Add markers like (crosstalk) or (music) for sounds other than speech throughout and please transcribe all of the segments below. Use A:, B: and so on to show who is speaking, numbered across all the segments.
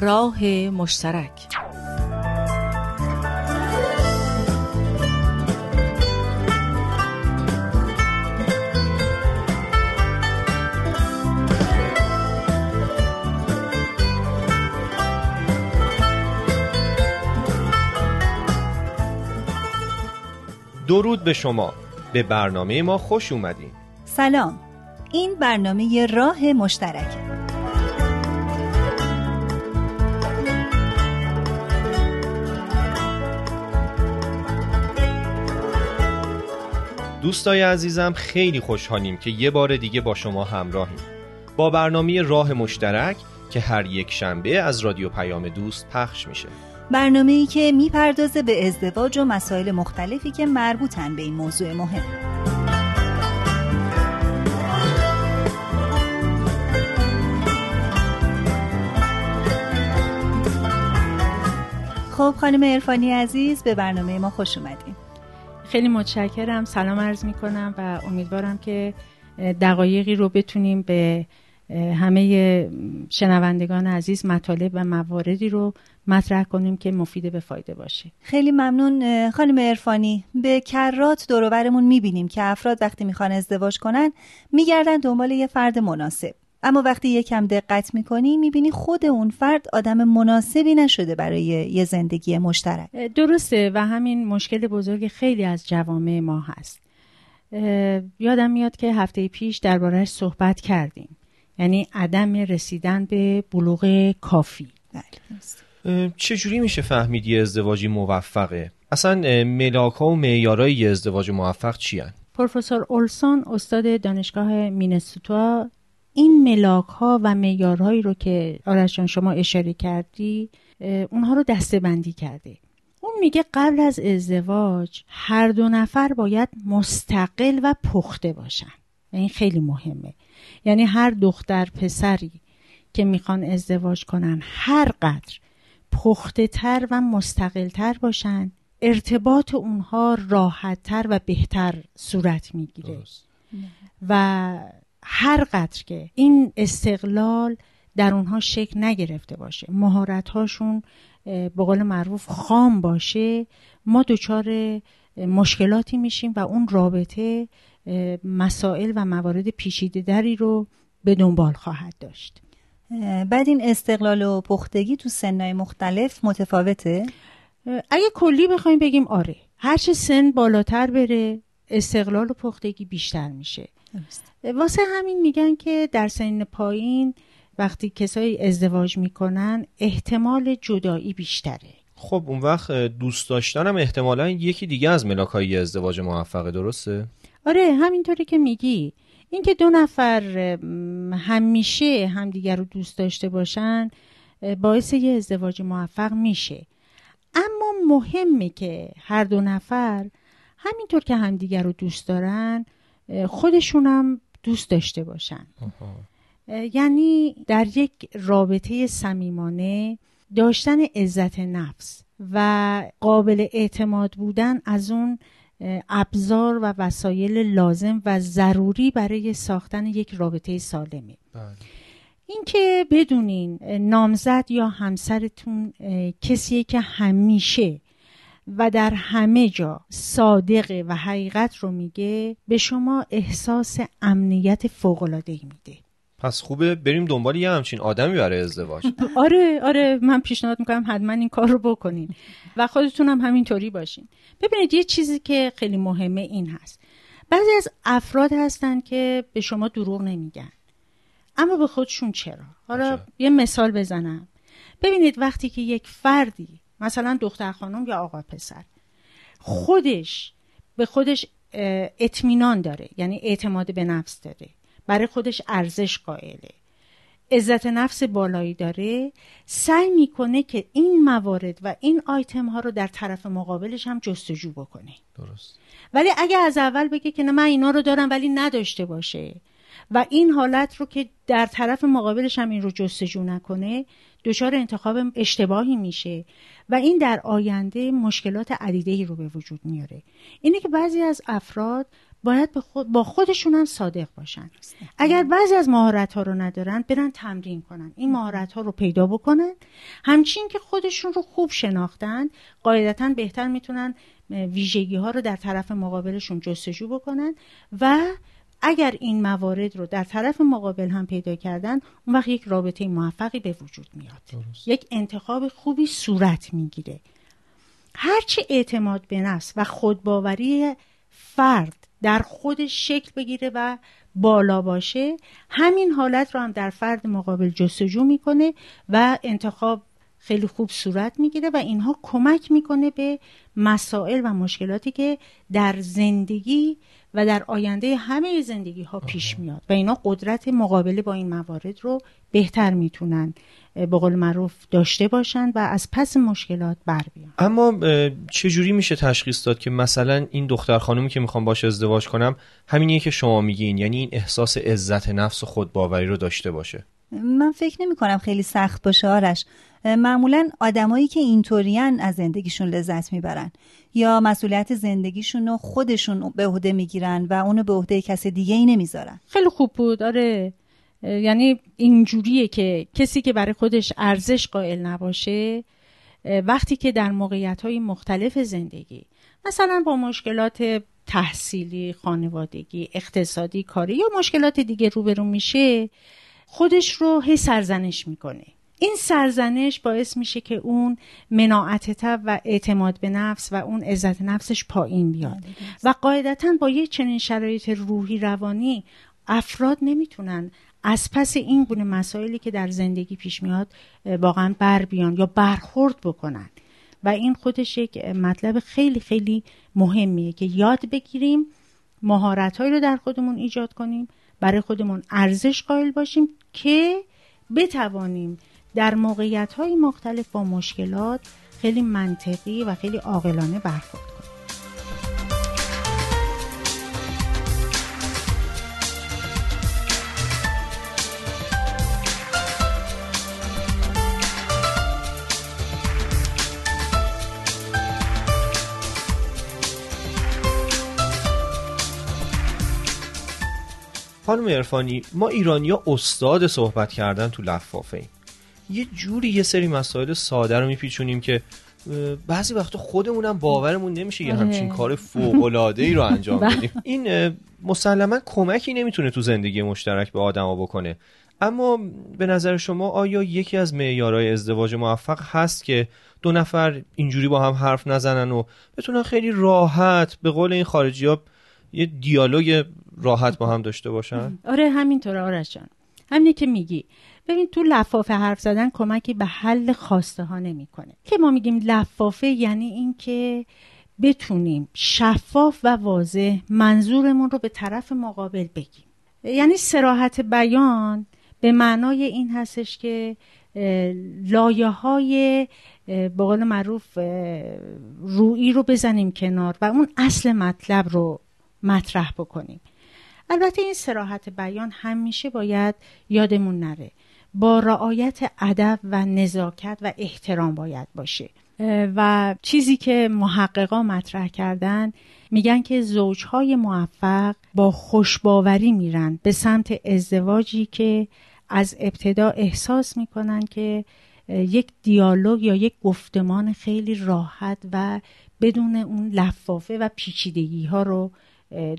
A: راه مشترک.
B: درود به شما. به برنامه ما خوش اومدین.
C: سلام. این برنامه راه مشترک.
B: دوستای عزیزم خیلی خوشحالیم که یه بار دیگه با شما همراهیم. با برنامه راه مشترک که هر یک شنبه از رادیو پیام دوست پخش میشه.
C: برنامه ای که می‌پردازه به ازدواج و مسائل مختلفی که مربوطن به این موضوع مهم. خب خانم عرفانی عزیز به برنامه ما خوش اومدین.
A: خیلی متشکرم سلام عرض می کنم و امیدوارم که دقایقی رو بتونیم به همه شنوندگان عزیز مطالب و مواردی رو مطرح کنیم که مفید به فایده باشه.
C: خیلی ممنون خانم عرفانی. به کرات دوروبرمون می‌بینیم که افراد وقتی می‌خوان ازدواج کنن میگردن دنبال یه فرد مناسب. اما وقتی یکم دقت می‌کنی می‌بینی خود اون فرد آدم مناسبی نشده برای یه زندگی مشترک.
A: درسته و همین مشکل بزرگ خیلی از جوامع ما هست. یادم میاد که هفته پیش دربارهش صحبت کردیم. یعنی عدم رسیدن به بلوغ کافی.
C: بله
B: چجوری میشه فهمید یه ازدواجی موفقه؟ اصلا ملاک ها و معیارای یه ازدواج موفق چی هن؟
A: پروفسور اولسون استاد دانشگاه مینسوتا این ملاک ها و معیارهایی رو که آرش جان شما اشاره کردی اونها رو دسته بندی کرده. اون میگه قبل از ازدواج هر دو نفر باید مستقل و پخته باشن. این خیلی مهمه. یعنی هر دختر پسری که می‌خوان ازدواج کنن هر قدر پخته تر و مستقل تر باشن ارتباط اونها راحت تر و بهتر صورت می‌گیره. و هر قدر که این استقلال در اونها شکل نگرفته باشه مهارت هاشون به قول معروف خام باشه ما دچار مشکلاتی میشیم و اون رابطه مسائل و موارد پیچیده دری رو به دنبال خواهد داشت.
C: بعد این استقلال و پختگی تو سنهای مختلف متفاوته؟
A: اگه کلی بخوایم بگیم آره. هرچه سن بالاتر بره استقلال و پختگی بیشتر میشه. واسه همین میگن که در سن پایین وقتی کسایی ازدواج می‌کنن احتمال جدایی بیشتره.
B: خب اون وقت دوست داشتنم احتمالا یکی دیگه از ملاکای ازدواج موفقه درسته؟
A: آره همینطوری که میگی. اینکه دو نفر همیشه همدیگر رو دوست داشته باشن باعث یه ازدواج موفق میشه. اما مهمه که هر دو نفر همینطور که همدیگر رو دوست دارن خودشونم دوست داشته باشن. یعنی در یک رابطه صمیمانه داشتن عزت نفس و قابل اعتماد بودن از اون ابزار و وسایل لازم و ضروری برای ساختن یک رابطه سالمه. اینکه بدونین نامزد یا همسرتون کسیه که همیشه و در همه جا صادقه و حقیقت رو میگه به شما احساس امنیت فوق‌العاده‌ای میده.
B: پس خوبه بریم دنبال یه همچین آدمی برای ازدواج. (laughs)
A: آره آره من پیشنهاد می‌کنم حتما این کار رو بکنین و خودتون هم همینطوری باشین. ببینید یه چیزی که خیلی مهمه این هست. بعضی از افراد هستن که به شما دروغ نمیگن. اما به خودشون چرا؟ حالا یه مثال بزنم. ببینید وقتی که یک فردی مثلا دختر خانم یا آقا پسر. خودش به خودش اطمینان داره یعنی اعتماد به نفس داره. برای خودش ارزش قائله. عزت نفس بالایی داره. سعی می‌کنه که این موارد و این آیتم ها رو در طرف مقابلش هم جستجو بکنه.
B: درست.
A: ولی اگه از اول بگه که نه من اینا رو دارم ولی نداشته باشه. و این حالت رو که در طرف مقابلش هم این رو جستجو نکنه دچار انتخاب اشتباهی میشه و این در آینده مشکلات عدیده رو به وجود میاره. اینه که بعضی از افراد باید با خودشون هم صادق باشن. اگر بعضی از مهارت ها رو ندارن برن تمرین کنن. این مهارت ها رو پیدا بکنن. همچین که خودشون رو خوب شناختن قاعدتا بهتر می‌تونن ویژگی ها رو در طرف مقابلشون جستجو بکنن و اگر این موارد رو در طرف مقابل هم پیدا کردن اون وقت یک رابطه موفقی به وجود میاد. یک انتخاب خوبی صورت می‌گیره. هرچه اعتماد به نفس و خودباوری فرد در خودش شکل بگیره و بالا باشه همین حالت رو هم در فرد مقابل جستجو می‌کنه و انتخاب خیلی خوب صورت می‌گیره و اینها کمک می‌کنه به مسائل و مشکلاتی که در زندگی و در آینده همه زندگی ها پیش میاد و اینا قدرت مقابله با این موارد رو بهتر می‌تونن به قول معروف داشته باشن و از پس مشکلات بر بیان.
B: اما چجوری میشه تشخیص داد که مثلا این دختر خانومی که می‌خوام باش ازدواج کنم همینیه که شما میگین؟ یعنی این احساس عزت نفس و خودباوری رو داشته باشه؟
C: من فکر نمی کنم خیلی سخت باشه آرش. معمولا آدمایی که اینطورین از زندگیشون لذت می‌برن یا مسئولیت زندگیشون رو خودشون به عهده می‌گیرن و اونو به عهده کس دیگه ای نمی‌ذارن.
A: خیلی خوب بود. آره. یعنی اینجوریه که کسی که برای خودش ارزش قائل نباشه وقتی که در موقعیت های مختلف زندگی مثلا با مشکلات تحصیلی خانوادگی اقتصادی کاری یا مشکلات دیگه روبرو میشه خودش رو هی سرزنش می‌کنه. این سرزنش باعث میشه که اون مناعت و اعتماد به نفس و اون عزت نفسش پایین بیاد. و قاعدتا با یه چنین شرایط روحی روانی افراد نمی‌تونن از پس این گونه مسائلی که در زندگی پیش میاد واقعا بر بیان یا برخورد بکنن. و این خودش یک مطلب خیلی خیلی مهمیه که یاد بگیریم مهارت رو در خودمون ایجاد کنیم برای خودمون ارزش قائل باشیم که بتوانیم در موقعیت های مختلف با مشکلات خیلی منطقی و خیلی عاقلانه برخورد کنیم.
B: خانم ارفانی ما ایرانیا استاد صحبت کردن تو لفافه ایم. یه جوری یه سری مسائل ساده رو میپیچونیم که بعضی وقتا خودمونم باورمون نمیشه یه همچین آره. کار فوق العاده ای رو انجام (laughs) بله. بدیم. این مسلما کمکی نمی‌تونه تو زندگی مشترک به آدما بکنه. اما به نظر شما آیا یکی از معیارهای ازدواج موفق هست که دو نفر اینجوری با هم حرف نزنن و بتونن خیلی راحت به قول این خارجی ها یه دیالوگ راحت با هم داشته باشن؟
A: آره همینطور آرش جان. همینه که میگی. ببین تو لفافه حرف زدن کمکی به حل خواسته ها نمی‌کنه. که ما میگیم لفافه یعنی اینکه بتونیم شفاف و واضح منظورمون رو به طرف مقابل بگیم. یعنی سراحت بیان به معنای این هستش که لایه های به قول معروف روئی رو بزنیم کنار و اون اصل مطلب رو مطرح بکنیم. البته این سراحت بیان همیشه باید یادمون نره. با رعایت ادب و نزاکت و احترام باید باشه. و چیزی که محققا مطرح کردن میگن که زوجهای موفق با خوشباوری میرن به سمت ازدواجی که از ابتدا احساس می‌کنن که یک دیالوگ یا یک گفتمان خیلی راحت و بدون اون لفافه و پیچیدگی ها رو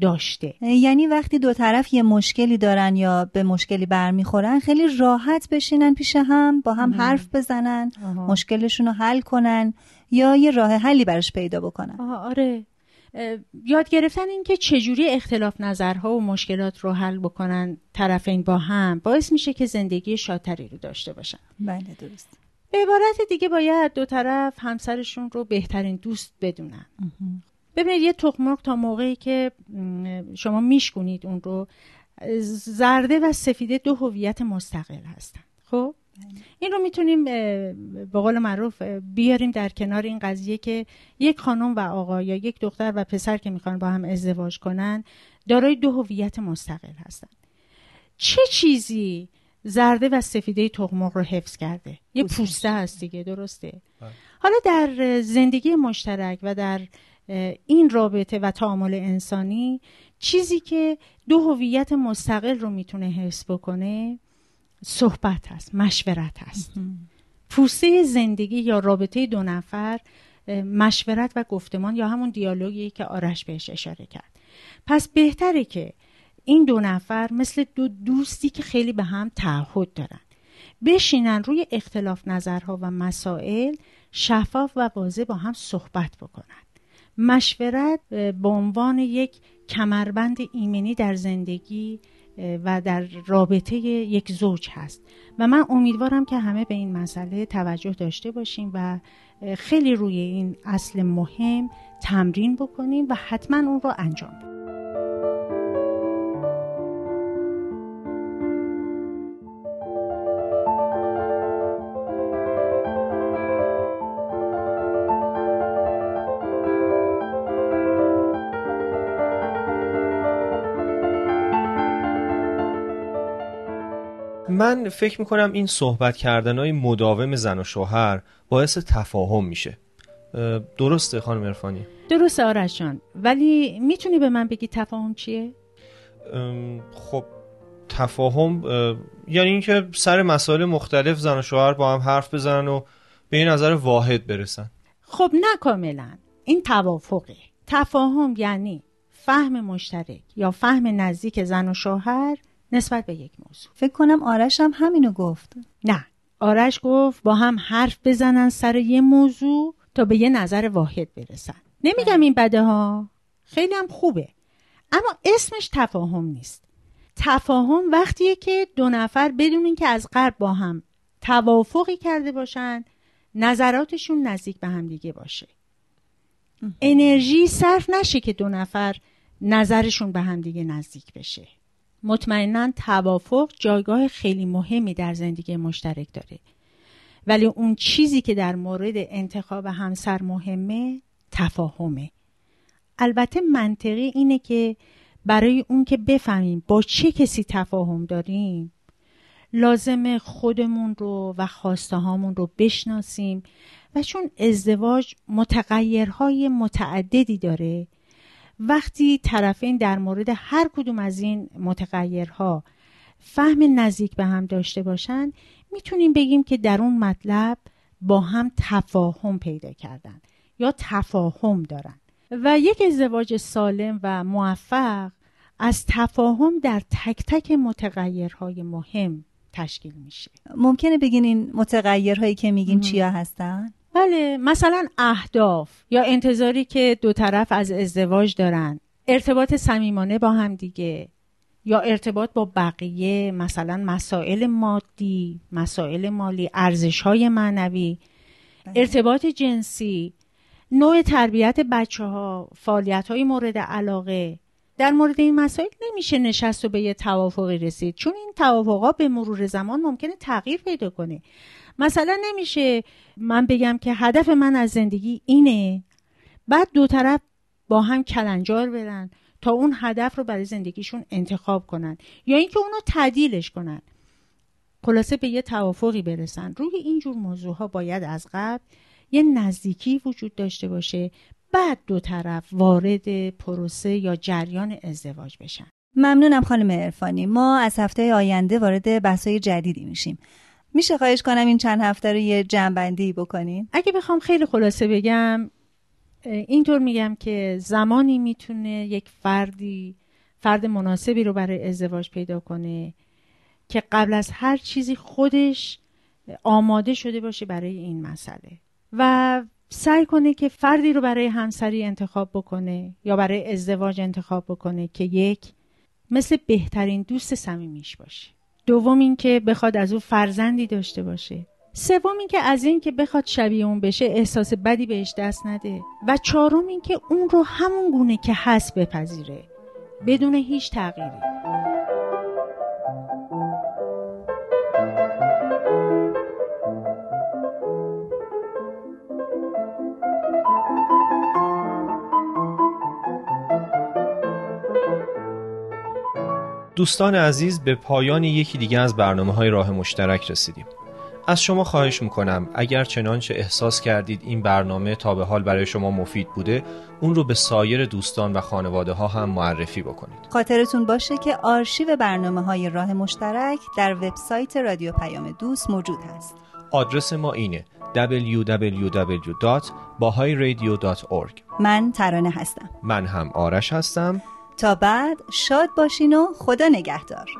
A: داشته.
C: یعنی وقتی دو طرف یه مشکلی دارن یا به مشکلی برمیخورن خیلی راحت بشینن پیش هم با هم حرف بزنن مشکلشون رو حل کنن یا یه راه حلی براش پیدا بکنن.
A: آره. یاد گرفتن اینکه چجوری اختلاف نظرها و مشکلات رو حل بکنن طرفین با هم باعث میشه که زندگی شادتری رو داشته باشن.
C: بله درست.
A: به عبارت دیگه باید دو طرف همسرشون رو بهترین دوست بدونن. ببینید یه تخم تا موقعی که شما میشکنید اون رو زرده و سفیده دو هویت مستقل هستن. خب؟ این رو می‌تونیم به قول معروف بیاریم در کنار این قضیه که یک خانم و آقا یا یک دختر و پسر که می‌خوان با هم ازدواج کنن دارای دو هویت مستقل هستن. چه چیزی زرده و سفیده تخمق رو حفظ کرده؟ یه پوسته هست دیگه درسته؟ بله. حالا در زندگی مشترک و در این رابطه و تعامل انسانی چیزی که دو هویت مستقل رو می‌تونه حفظ بکنه صحبت هست مشورت هست پوسته زندگی یا رابطه دو نفر مشورت و گفتمان یا همون دیالوگی که آرش بهش اشاره کرد. پس بهتره که این دو نفر مثل دو دوستی که خیلی به هم تعهد دارن بشینن روی اختلاف نظرها و مسائل شفاف و واضح با هم صحبت بکنن. مشورت به عنوان یک کمربند ایمنی در زندگی و در رابطه یک زوج هست. و من امیدوارم که همه به این مسئله توجه داشته باشیم و خیلی روی این اصل مهم تمرین بکنیم و حتما اون رو انجام بدیم.
B: من فکر می‌کنم این صحبت کردن های مداوم زن و شوهر باعث تفاهم میشه. درسته خانم ارفانی
A: درسته آرشان ولی می‌تونی به من بگی تفاهم چیه؟
B: خب تفاهم یعنی اینکه سر مسائل مختلف زن و شوهر با هم حرف بزنن و به این نظر واحد برسن.
A: خب نه کاملا. این توافقه. تفاهم یعنی فهم مشترک یا فهم نزدیک زن و شوهر نسبت به یک موضوع.
C: فکر کنم آرش هم همینو گفت.
A: نه. آرش گفت با هم حرف بزنن سر یه موضوع تا به یه نظر واحد برسن. نمیگم. این بده ها. خیلی هم خوبه. اما اسمش تفاهم نیست. تفاهم وقتیه که دو نفر بدون اینکه از قرب با هم توافقی کرده باشن نظراتشون نزدیک به هم دیگه باشه. انرژی صرف نشه که دو نفر نظرشون به هم دیگه نزدیک بشه. مطمئنا توافق جایگاه خیلی مهمی در زندگی مشترک داره. ولی اون چیزی که در مورد انتخاب همسر مهمه تفاهمه. البته منطقی اینه که برای اون که بفهمیم با چه کسی تفاهم داریم لازم خودمون رو و خواسته هامون رو بشناسیم و چون ازدواج متغیرهای متعددی داره وقتی طرفین در مورد هر کدوم از این متغیرها فهم نزدیک به هم داشته باشند می‌تونیم بگیم که در اون مطلب با هم تفاهم پیدا کردن یا تفاهم دارن. و یک ازدواج سالم و موفق از تفاهم در تک تک متغیرهای مهم تشکیل میشه.
C: ممکنه بگین این متغیرهایی که میگیم چیا هستن؟
A: بله مثلا اهداف یا انتظاری که دو طرف از ازدواج دارن. ارتباط صمیمانه با هم دیگه. یا ارتباط با بقیه مثلا مسائل مادی مسائل مالی ارزش های معنوی. بله. ارتباط جنسی. نوع تربیت بچه ها فعالیت های مورد علاقه. در مورد این مسائل نمیشه نشست و به یه توافقی رسید. چون این توافقا به مرور زمان ممکنه تغییر پیدا کنه. مثلا نمیشه من بگم که هدف من از زندگی اینه. بعد دو طرف با هم کلنجار برن تا اون هدف رو برای زندگیشون انتخاب کنن یا اینکه اونو تعدیلش کنن. خلاصه به یه توافقی برسن. روی اینجور موضوع ها باید از قبل یه نزدیکی وجود داشته باشه. بعد دو طرف وارد پروسه یا جریان ازدواج بشن.
C: ممنونم خانم ارفانی ما از هفته آینده وارد بحثای جدیدی میشیم. میشه خواهش کنم این چند هفته رو یه جنبندی بکنین؟
A: اگه بخوام خیلی خلاصه بگم اینطور میگم که زمانی می‌تونه یک فردی فرد مناسبی رو برای ازدواج پیدا کنه که قبل از هر چیزی خودش آماده شده باشه برای این مسئله و سعی کنه که فردی رو برای همسری انتخاب بکنه یا برای ازدواج انتخاب بکنه که یک مثل بهترین دوست صمیمیش باشه. دوم اینکه بخواد از او فرزندی داشته باشه. سوم اینکه از این که بخواد شبیه اون بشه احساس بدی بهش دست نده. و چهارم اینکه اون رو همون گونه که هست بپذیره. بدون هیچ تغییری.
B: دوستان عزیز به پایان یکی دیگه از برنامه های راه مشترک رسیدیم. از شما خواهش می‌کنم اگر چنانچه احساس کردید این برنامه تا به حال برای شما مفید بوده اون رو به سایر دوستان و خانواده ها هم معرفی بکنید.
C: خاطرتون باشه که آرشیو برنامه های راه مشترک در وبسایت رادیو پیام دوست موجود هست.
B: آدرس ما اینه www.bahayiradio.org
C: من ترانه هستم.
B: من هم آرش هستم.
C: تا بعد شاد باشین و خدا نگهدار.